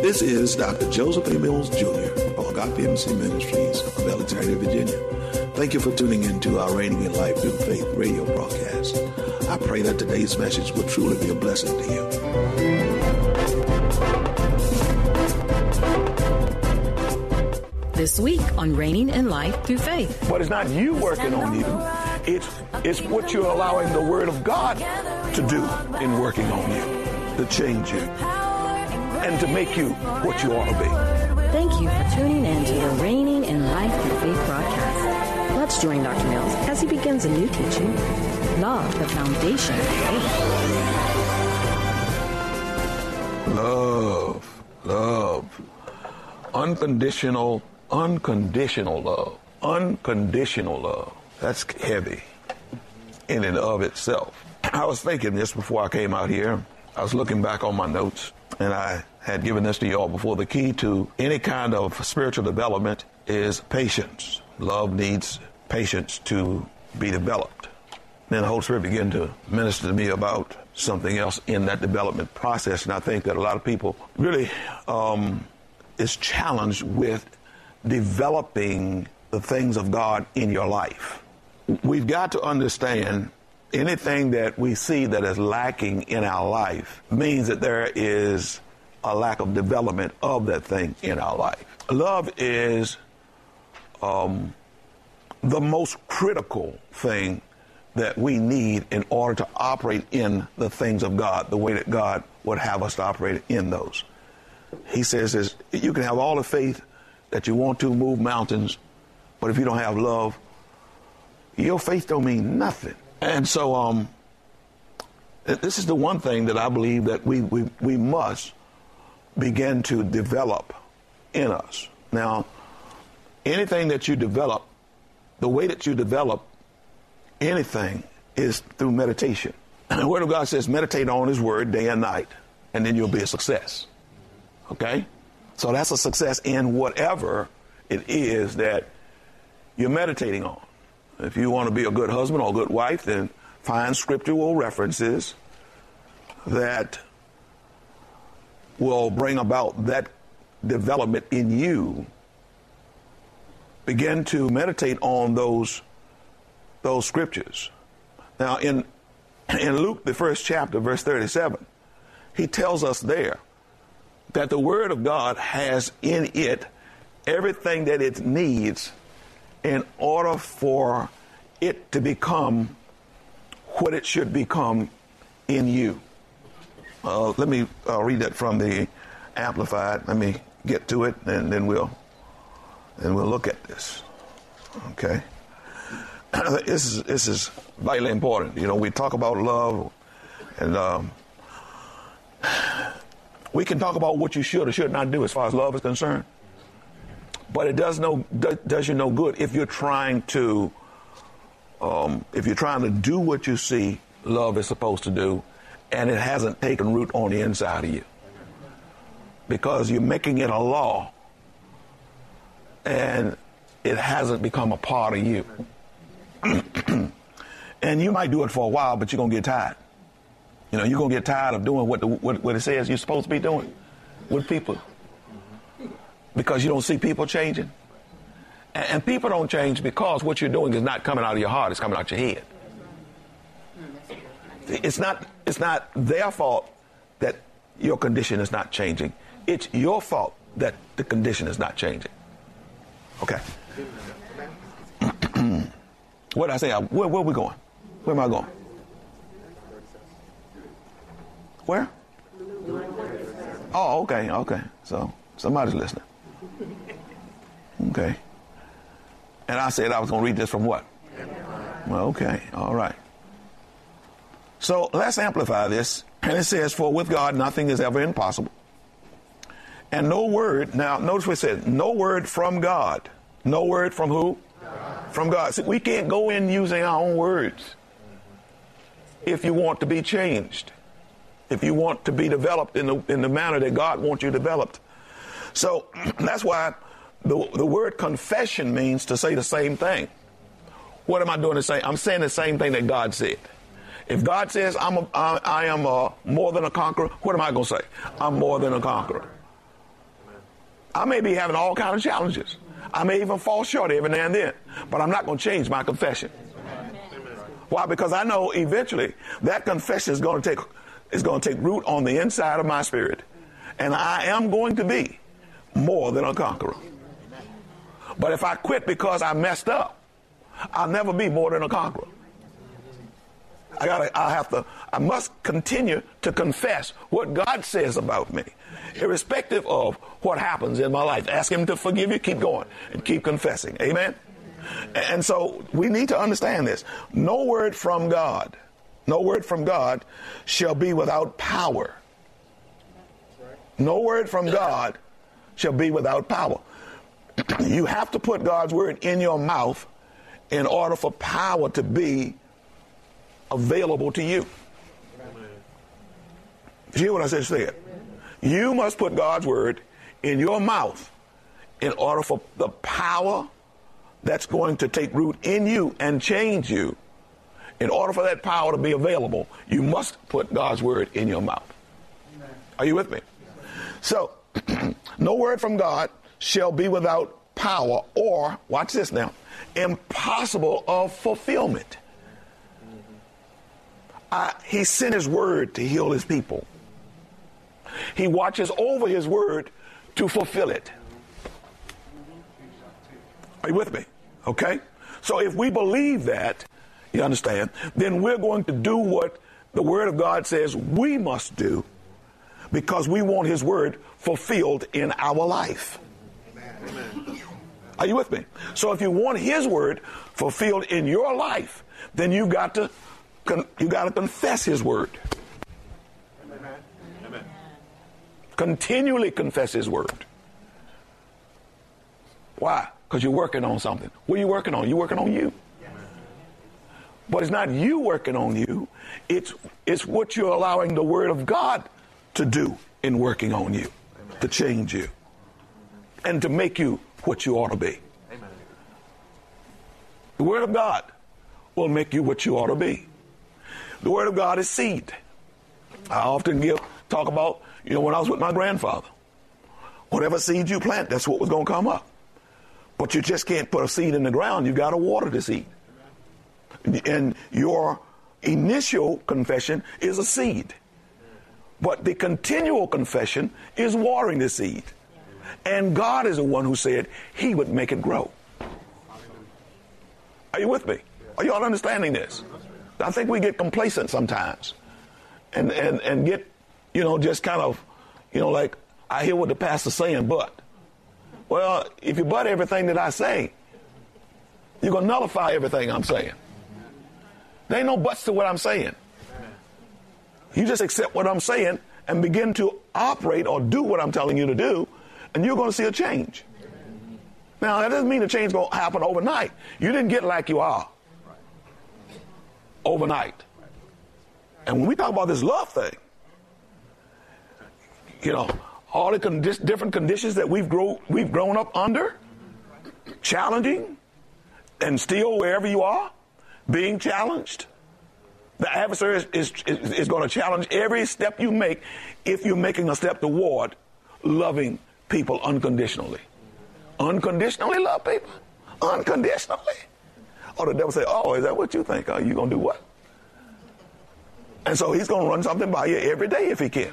This is Dr. Joseph A. Mills Jr. of Agape Embassy Ministries of Alexandria, Virginia. Thank you for tuning in to our Reigning in Life Through Faith radio broadcast. I pray that today's message will truly be a blessing to you. This week on Reigning in Life Through Faith. But it's not you working on you. It's it's what you're allowing the Word of God to do in working on you, to change you, and to make you what you ought to be. Thank you for tuning in to the Reigning in Life Through Faith broadcast. Let's join Dr. Mills as he begins a new teaching, Love, the Foundation of Faith. Love, love, unconditional, unconditional love, unconditional love. That's heavy in and of itself. I was thinking this before I came out here. I was looking back on my notes, and I had given this to y'all before. The key to any kind of spiritual development is patience. Love needs patience to be developed. Then the Holy Spirit began to minister to me about something else in that development process, and I think that a lot of people really um, is challenged with developing the things of God in your life. We've got to understand anything that we see that is lacking in our life means that there is a lack of development of that thing in our life. Love is um, the most critical thing that we need in order to operate in the things of God, the way that God would have us to operate in those. He says is you can have all the faith that you want to move mountains, but if you don't have love, your faith don't mean nothing. And so um, this is the one thing that I believe that we, we, we must begin to develop in us. Now, anything that you develop, the way that you develop anything is through meditation. And the Word of God says, meditate on His Word day and night, and then you'll be a success. Okay? So that's a success in whatever it is that you're meditating on. If you want to be a good husband or a good wife, then find scriptural references that will bring about that development in you. Begin to meditate on those those scriptures. Now in in Luke the first chapter verse 37, he tells us there that the word of God has in it everything that it needs in order for it to become what it should become in you. Uh, let me uh, read that from the Amplified. Let me get to it, and then we'll and we'll look at this. Okay, this is this is vitally important. You know, we talk about love, and um, we can talk about what you should or should not do as far as love is concerned. But it does no does you no good if you're trying to um, if you're trying to do what you see love is supposed to do, and it hasn't taken root on the inside of you because you're making it a law and it hasn't become a part of you. and you might do it for a while, but you're gonna get tired. You know, you're gonna get tired of doing what the, what, what it says you're supposed to be doing with people because you don't see people changing. And, and people don't change because what you're doing is not coming out of your heart; it's coming out your head. It's not it's not their fault that your condition is not changing. It's your fault that the condition is not changing. Okay. what did I say? Where, where are we going? Where am I going? Where? Oh, okay, okay. So somebody's listening. Okay. And I said I was going to read this from what? Well, okay, all right. So let's amplify this And it says, For with God nothing is ever impossible. And no word, now notice what it says, no word from God. No word from who? God. From God. See, we can't go in using our own words if you want to be changed, if you want to be developed in the, in the manner that God wants you developed. So that's why the, the word confession means to say the same thing. What am I doing to say? I'm saying the same thing that God said. If God says I'm a, I, I am a more than a conqueror, what am I going to say? I'm more than a conqueror. I may be having all kinds of challenges. I may even fall short every now and then, but I'm not going to change my confession. Why? Because I know eventually that confession is going to take is going to take root on the inside of my spirit, and I am going to be more than a conqueror. But if I quit because I messed up, I'll never be more than a conqueror. I gotta, I have to, I must continue to confess what God says about me, irrespective of what happens in my life. Ask Him to forgive you, keep going, and keep confessing. Amen? And so we need to understand this. No word from God, no word from God shall be without power. No word from God shall be without power. you have to put God's word in your mouth in order for power to be available to you. you hear what I said? Say You must put God's word in your mouth in order for the power that's going to take root in you and change you. In order for that power to be available, you must put God's word in your mouth. Are you with me? So, no word from God shall be without power or, watch this now, impossible of fulfillment. Uh, he sent his word to heal his people. He watches over his word to fulfill it. Are you with me? Okay? So if we believe that, you understand, then we're going to do what the Word of God says we must do because we want His Word fulfilled in our life. Amen. Are you with me? So if you want His Word fulfilled in your life, then you've got to you got to confess His Word. Amen. Continually confess His Word. Why? Because you're working on something. What are you working on? You're working on you. But it's not you working on you. It's it's what you're allowing the Word of God to do in working on you, to change you, and to make you what you ought to be. Amen. The Word of God will make you what you ought to be. The Word of God is seed. I often give talk about, you know, when I was with my grandfather. Whatever seed you plant, that's what was going to come up. But you just can't put a seed in the ground. You've got to water the seed. And your initial confession is a seed. But the continual confession is watering the seed. And God is the one who said he would make it grow. Are you with me? Are y'all understanding this? I think we get complacent sometimes and, and, and get, you know, just kind of, you know, like, I hear what the pastor's saying, but. Well, if you butt everything that I say, you're going to nullify everything I'm saying. There ain't no buts to what I'm saying. You just accept what I'm saying and begin to operate or do what I'm telling you to do, and you're going to see a change. Now, that doesn't mean the change going to happen overnight. You didn't get like you are overnight. And when we talk about this love thing, you know, all the different conditions that we've, grow- we've grown up under, challenging, and still wherever you are, being challenged. The adversary is, is, is going to challenge every step you make if you're making a step toward loving people unconditionally. Unconditionally love people. Unconditionally. Or the devil say, oh, is that what you think? Are you going to do what? And so he's going to run something by you every day if he can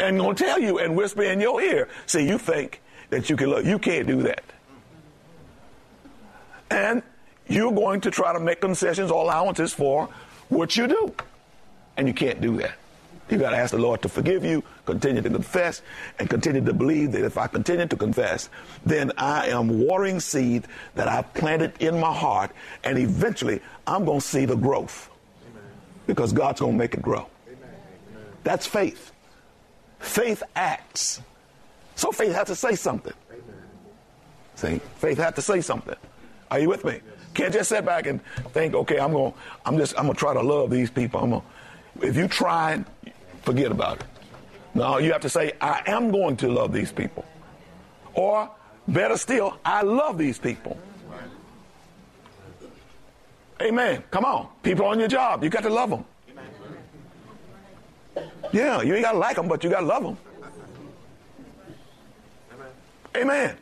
and gonna tell you and whisper in your ear. See, you think that you can look. You can't do that. And you're going to try to make concessions or allowances for what you do. And you can't do that. You got to ask the Lord to forgive you, continue to confess, and continue to believe that if I continue to confess, then I am watering seed that I've planted in my heart, and eventually I'm going to see the growth. because God's going to make it grow. That's faith. Faith acts. So faith has to say something. See, faith has to say something. Are you with me? Can't just sit back and think, okay, I'm going, I'm just, I'm going to try to love these people. I'm going, if you try, forget about it. No, you have to say, I am going to love these people. Or better still, I love these people. Amen. Come on. People on your job, you got to love them. Yeah, you ain't got to like them, but you got to love them. Amen.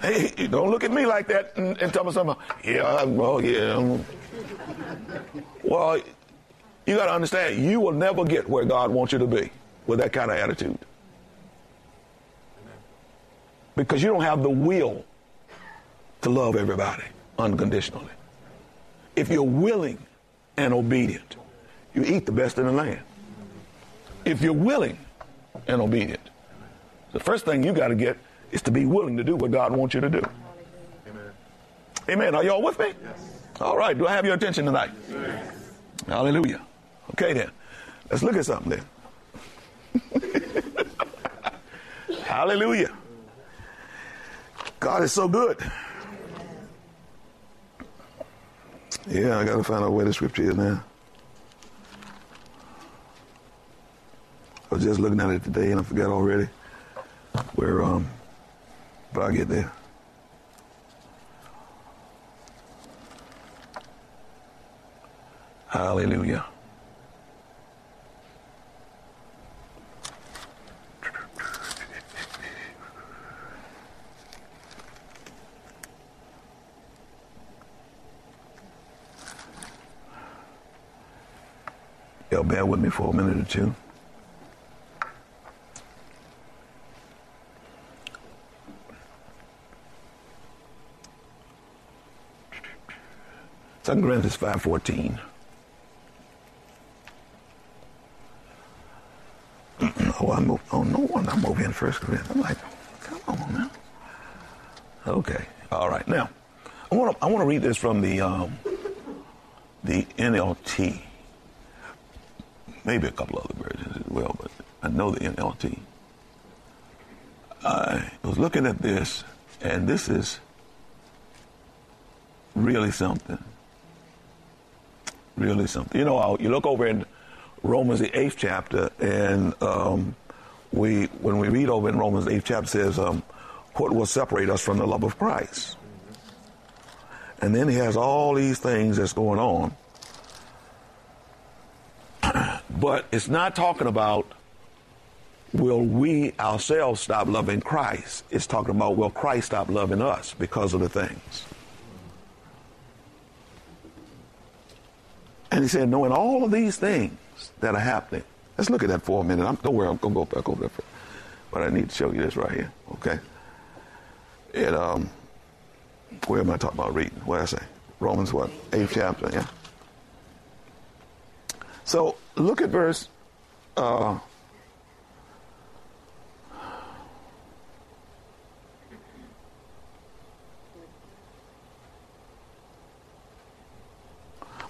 Hey, don't look at me like that and, and tell me something. Yeah, well, yeah. Well, you got to understand, you will never get where God wants you to be with that kind of attitude. Because you don't have the will to love everybody unconditionally. If you're willing and obedient, you eat the best in the land. If you're willing and obedient, the first thing you got to get is to be willing to do what God wants you to do. Amen. Amen. Are y'all with me? Yes. All right. Do I have your attention tonight? Yes. Hallelujah. Okay then. Let's look at something then. Hallelujah. God is so good. Yeah, I got to find out where the scripture is now. I was just looking at it today and I forgot already where, um, but I'll get there. Hallelujah. Y'all bear with me for a minute or two. Second Corinthians 5.14. oh, I move. Oh, no one. I'm over in First Corinthians. I'm like, come on now. Okay. All right. Now, I want to I want to read this from the um, the NLT maybe a couple other versions as well, but I know the NLT. I was looking at this, and this is really something. Really something. You know, you look over in Romans the eighth chapter, and um, we when we read over in Romans the eighth chapter says, um, "What will separate us from the love of Christ?" And then he has all these things that's going on but it's not talking about will we ourselves stop loving Christ. It's talking about will Christ stop loving us because of the things. And he said, knowing all of these things that are happening. Let's look at that for a minute. I'm, don't worry, I'm going to go back over there. For, but I need to show you this right here, okay? It, um, where am I talking about reading? What I say? Romans what? Eighth chapter, yeah? So look at verse. Uh,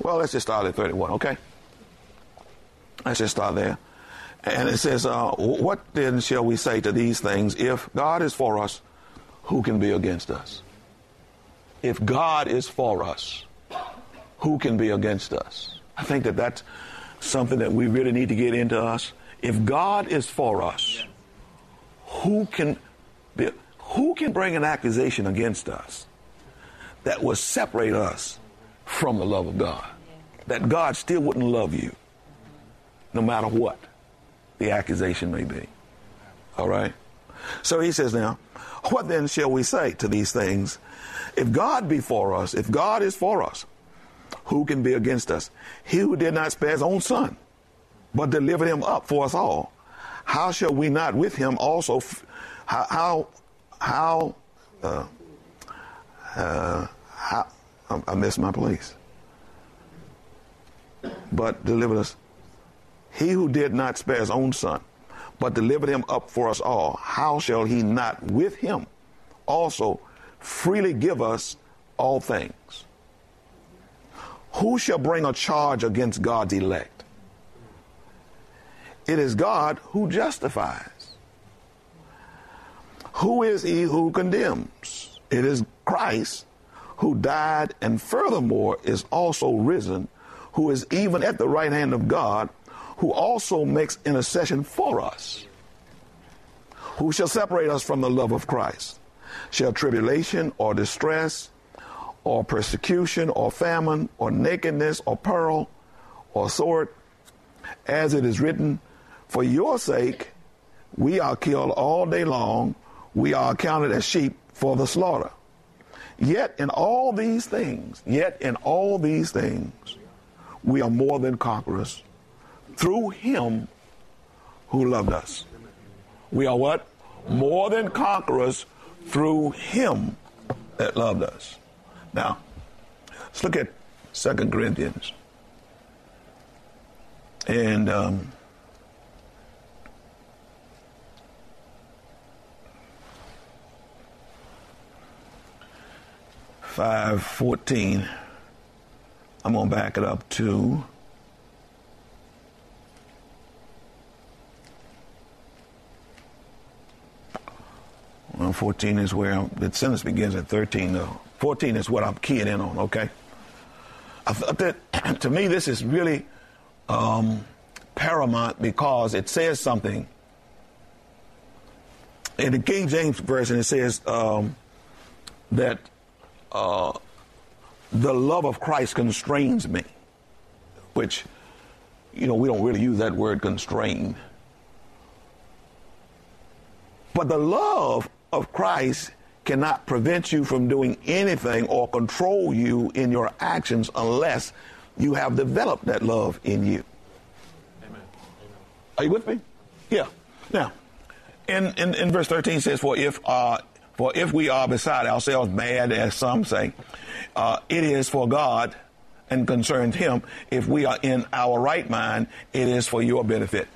well, let's just start at 31, okay? Let's just start there. And it says, uh, What then shall we say to these things? If God is for us, who can be against us? If God is for us, who can be against us? I think that that's something that we really need to get into us. If God is for us, who can be, who can bring an accusation against us that will separate us from the love of God? That God still wouldn't love you no matter what the accusation may be. All right? So he says now, what then shall we say to these things? If God be for us, if God is for us, who can be against us? He who did not spare his own son, but delivered him up for us all. How shall we not with him also? F- how how how, uh, uh, how I missed my place. But delivered us. He who did not spare his own son, but delivered him up for us all, how shall he not with him also freely give us all things? Who shall bring a charge against God's elect? It is God who justifies. Who is he who condemns? It is Christ who died and furthermore is also risen, who is even at the right hand of God, who also makes intercession for us. Who shall separate us from the love of Christ? Shall tribulation or distress or persecution or famine or nakedness or peril or sword? As it is written, For your sake we are killed all day long, we are accounted as sheep for the slaughter. Yet in all these things, yet in all these things, we are more than conquerors through him who loved us. We are what? More than conquerors through him that loved us. Now, let's look at Second Corinthians. And um, five fourteen. I'm gonna back it up to Well, 14 is where I'm, the sentence begins at 13, though. 14 is what I'm keying in on, okay? I thought that, to me, this is really um, paramount because it says something. In the King James Version, it says um, that uh, the love of Christ constrains me, which, you know, we don't really use that word constrain. But the love of Christ cannot prevent you from doing anything or control you in your actions unless you have developed that love in you. Amen. Are you with me? Yeah. Now, in, in, in verse 13 says, For if uh, for if we are beside ourselves bad, as some say, uh, it is for God and concerns Him. If we are in our right mind, it is for your benefit.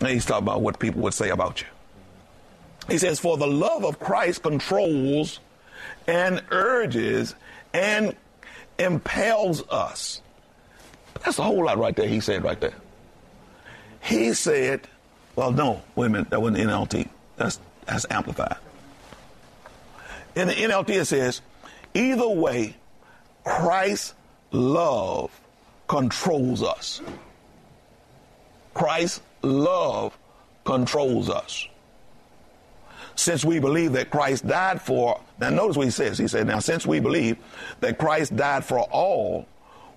Now he's talking about what people would say about you. He says, For the love of Christ controls and urges and impels us. That's a whole lot right there, he said right there. He said, well, no, wait a minute, that wasn't NLT. That's, that's amplified. In the NLT, it says, either way, Christ's love controls us. Christ's love controls us since we believe that Christ died for, now notice what he says. He said, now since we believe that Christ died for all,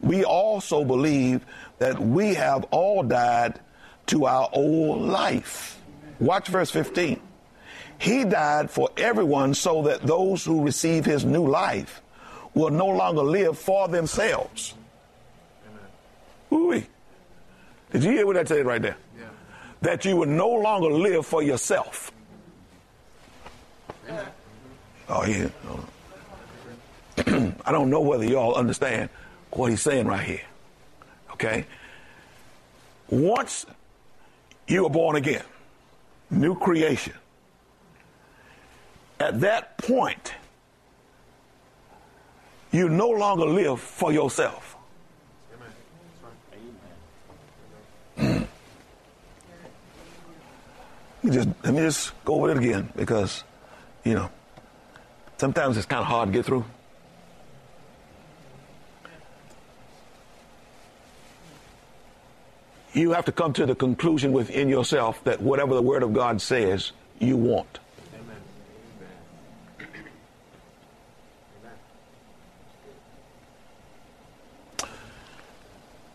we also believe that we have all died to our old life. Watch verse 15. He died for everyone so that those who receive his new life will no longer live for themselves. Ooh. Did you hear what I said right there? Yeah. That you will no longer live for yourself. Oh, yeah. I don't know whether y'all understand what he's saying right here. Okay? Once you are born again, new creation, at that point, you no longer live for yourself. Let me just let me just go over it again because, you know, sometimes it's kind of hard to get through. You have to come to the conclusion within yourself that whatever the Word of God says, you want.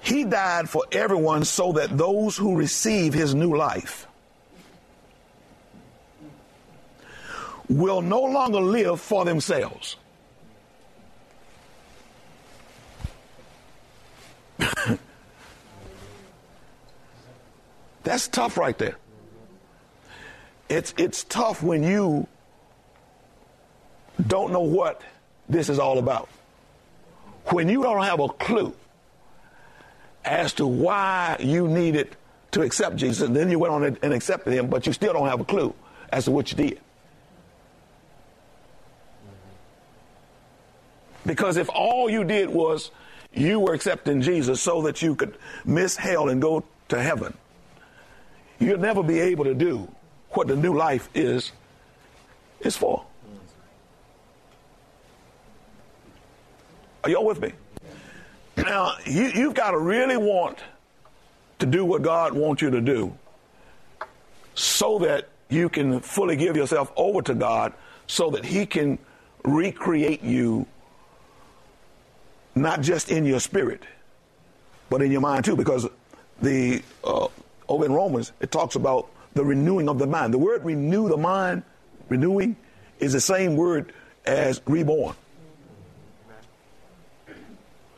He died for everyone so that those who receive his new life will no longer live for themselves. That's tough right there. It's, it's tough when you don't know what this is all about. When you don't have a clue as to why you needed to accept Jesus, and then you went on and accepted him, but you still don't have a clue as to what you did. Because if all you did was you were accepting Jesus so that you could miss hell and go to heaven, you'll never be able to do what the new life is is for. Are y'all with me? Now, you, you've got to really want to do what God wants you to do so that you can fully give yourself over to God so that He can recreate you not just in your spirit, but in your mind too, because the uh, over in Romans it talks about the renewing of the mind. The word renew the mind, renewing, is the same word as reborn.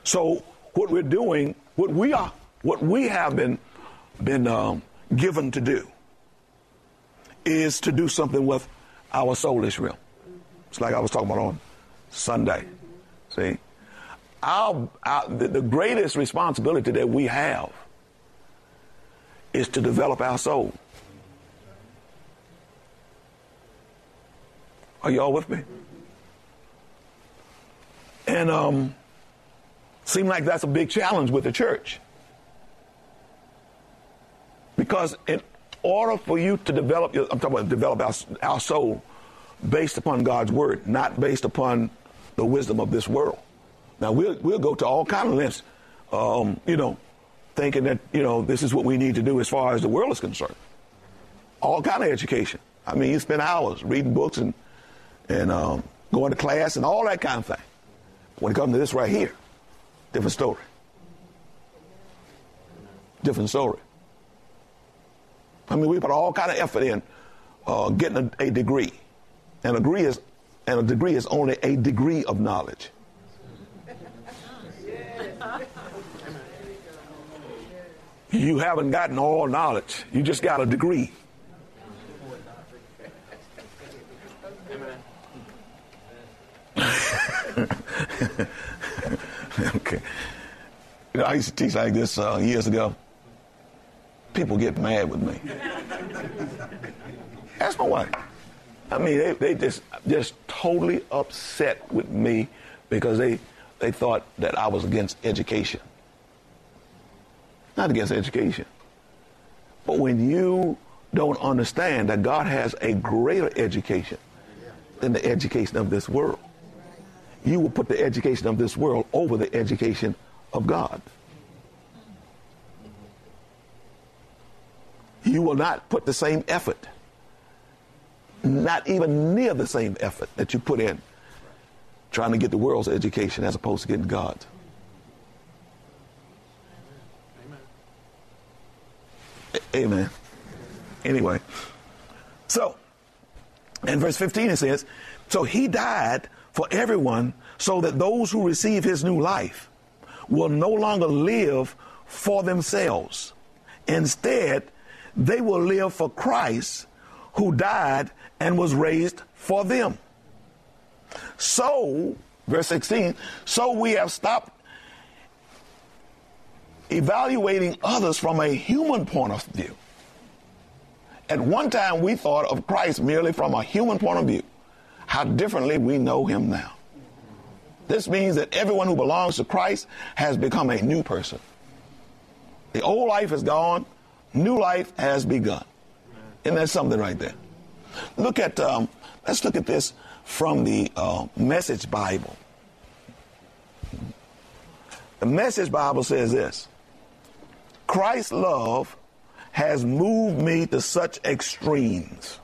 So what we're doing, what we are, what we have been been um, given to do, is to do something with our soulish realm. It's like I was talking about on Sunday. See, our, our the, the greatest responsibility that we have is to develop our soul. Are y'all with me? And um, seem like that's a big challenge with the church. Because in order for you to develop your, I'm talking about develop our, our soul based upon God's word, not based upon the wisdom of this world. Now we'll we'll go to all kind of lengths, um, you know, thinking that you know this is what we need to do as far as the world is concerned. All kind of education. I mean, you spend hours reading books and and um, going to class and all that kind of thing. When it comes to this right here, different story. Different story. I mean, we put all kind of effort in uh, getting a, a degree, and a degree is and a degree is only a degree of knowledge. You haven't gotten all knowledge. You just got a degree. okay. You know, I used to teach like this uh, years ago. People get mad with me. Ask my wife. I mean, they, they just just totally upset with me because they they thought that I was against education. Not against education. But when you don't understand that God has a greater education than the education of this world, you will put the education of this world over the education of God. You will not put the same effort, not even near the same effort that you put in trying to get the world's education as opposed to getting God's. Amen. Anyway, so in verse 15 it says, So he died for everyone so that those who receive his new life will no longer live for themselves. Instead, they will live for Christ who died and was raised for them. So, verse 16, so we have stopped evaluating others from a human point of view. At one time, we thought of Christ merely from a human point of view. How differently we know him now. This means that everyone who belongs to Christ has become a new person. The old life is gone, new life has begun. And that's something right there. Look at, um, let's look at this from the uh, Message Bible. The Message Bible says this Christ's love has moved me to such extremes.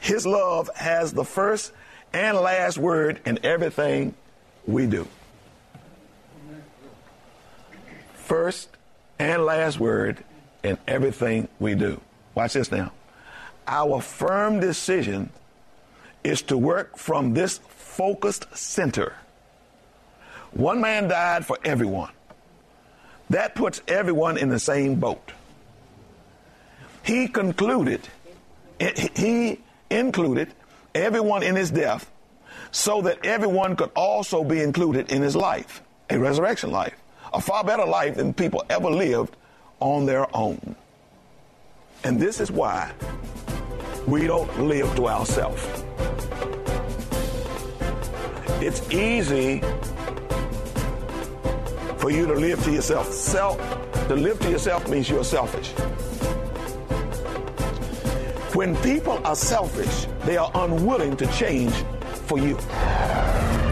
His love has the first and last word in everything we do. First and last word in everything we do. Watch this now. Our firm decision is to work from this focused center. One man died for everyone. That puts everyone in the same boat. He concluded, he included everyone in his death so that everyone could also be included in his life, a resurrection life, a far better life than people ever lived on their own. And this is why we don't live to ourselves. It's easy for you to live to yourself. Self, to live to yourself means you're selfish. When people are selfish, they are unwilling to change for you.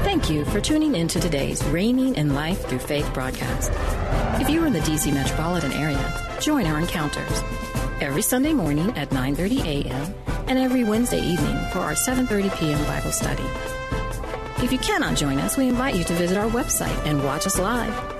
Thank you for tuning in to today's Reigning in Life Through Faith broadcast. If you are in the DC metropolitan area, join our encounters every Sunday morning at 9:30 a.m. and every Wednesday evening for our 7:30 p.m. Bible study. If you cannot join us, we invite you to visit our website and watch us live